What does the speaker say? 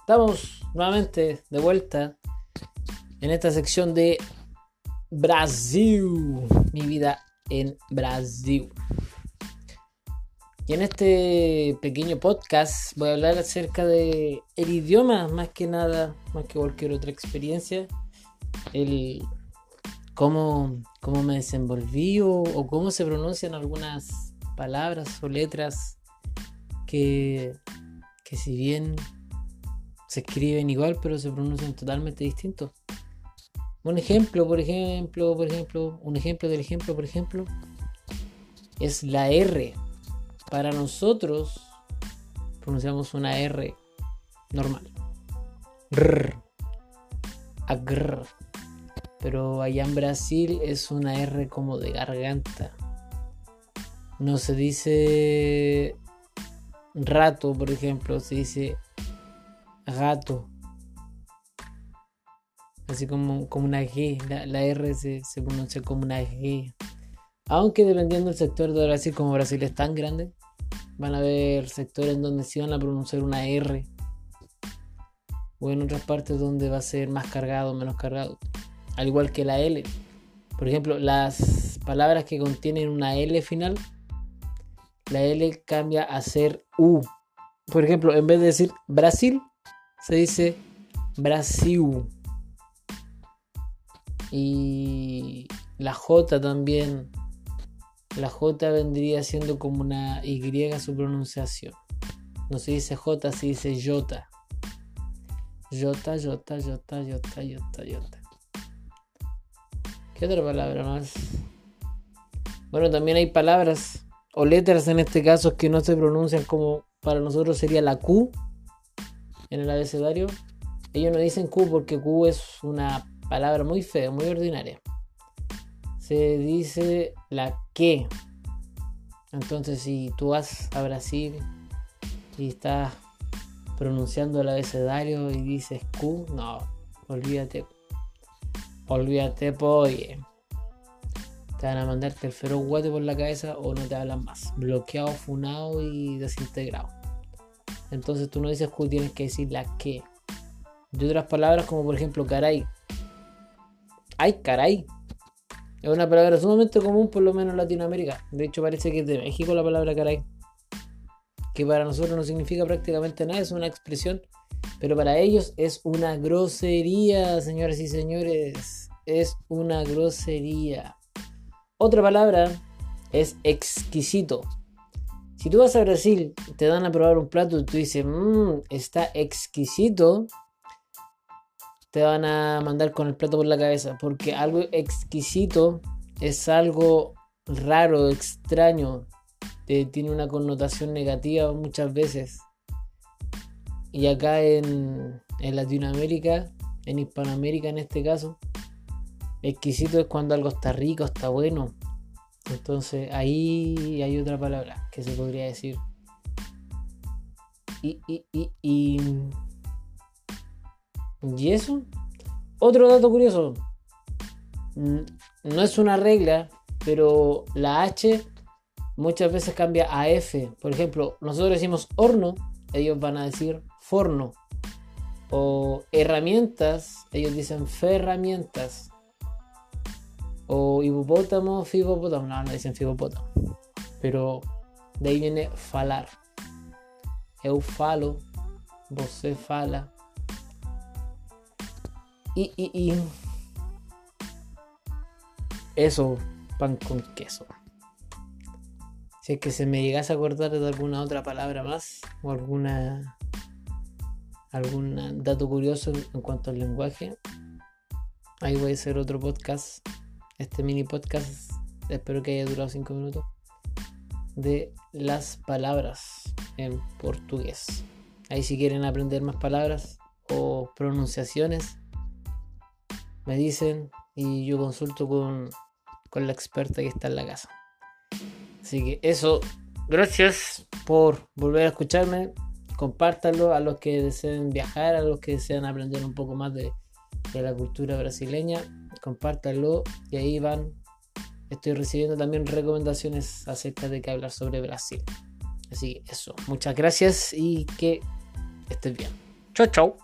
Estamos nuevamente de vuelta en esta sección de Brasil, mi vida en Brasil. Y en este pequeño podcast voy a hablar acerca de el idioma, más que nada, más que cualquier otra experiencia, el cómo, cómo me desenvolví o, o cómo se pronuncian algunas palabras o letras que, que si bien se escriben igual, pero se pronuncian totalmente distintos. Un ejemplo, por ejemplo, por ejemplo, un ejemplo del ejemplo, por ejemplo, es la R. Para nosotros pronunciamos una R normal. Agrr. Pero allá en Brasil es una R como de garganta. No se dice rato, por ejemplo, se dice gato. Así como, como una G. La, R se, se, pronuncia como una G. Aunque dependiendo del sector de Brasil, como Brasil es tan grande, van a haber sectores en donde sí van a pronunciar una R. O en otras partes donde va a ser más cargado menos cargado. Al igual que la L. Por ejemplo, las palabras que contienen una L final, la L cambia a ser U. Por ejemplo, en vez de decir Brasil, se dice Brasil. Y la J también. La J vendría siendo como una Y su pronunciación. No se dice J, se dice J. J, J, J, J, J, J. ¿Qué otra palabra más? Bueno, también hay palabras o letras en este caso que no se pronuncian como para nosotros sería la Q en el abecedario. Ellos no dicen Q porque Q es una palabra muy fea, muy ordinaria. Se dice la que. Entonces, si tú vas a Brasil y estás pronunciando el abecedario y dices Q, no, olvídate. Olvídate, oye. Te van a mandarte el feroz guate por la cabeza o no te hablan más. Bloqueado, funado y desintegrado. Entonces tú no dices Q, tienes que decir la que. De otras palabras, como por ejemplo caray. Ay, caray. Es una palabra sumamente común, por lo menos en Latinoamérica. De hecho, parece que es de México la palabra caray. Que para nosotros no significa prácticamente nada, es una expresión. Pero para ellos es una grosería, señoras y señores. Es una grosería. Otra palabra es exquisito. Si tú vas a Brasil, te dan a probar un plato y tú dices, mmm, está exquisito te van a mandar con el plato por la cabeza. Porque algo exquisito es algo raro, extraño. tiene una connotación negativa muchas veces. Y acá en, en Latinoamérica, en Hispanoamérica en este caso, exquisito es cuando algo está rico, está bueno. Entonces ahí hay otra palabra que se podría decir. Y, y, y, y ¿Y eso? Otro dato curioso. No es una regla, pero la H muchas veces cambia a F. Por ejemplo, nosotros decimos horno, ellos van a decir forno. O herramientas, ellos dicen ferramientas. O hipopótamo, fibopótamo. No, no dicen fibopótamo. Pero de ahí viene falar. Eu falo, você fala, y, y, y eso, pan con queso. Si es que se me llegase a acordar de alguna otra palabra más o alguna algún dato curioso en cuanto al lenguaje, ahí voy a hacer otro podcast, este mini podcast, espero que haya durado 5 minutos, de las palabras en portugués. Ahí si quieren aprender más palabras o pronunciaciones, me dicen y yo consulto con, la experta que está en la casa. Así que eso, gracias por volver a escucharme. Compártanlo a los que deseen viajar, a los que desean aprender un poco más de, de la cultura brasileña. Compártanlo y ahí van. Estoy recibiendo también recomendaciones acerca de que hablar sobre Brasil. Así que eso, muchas gracias y que estés bien. Chau, chau.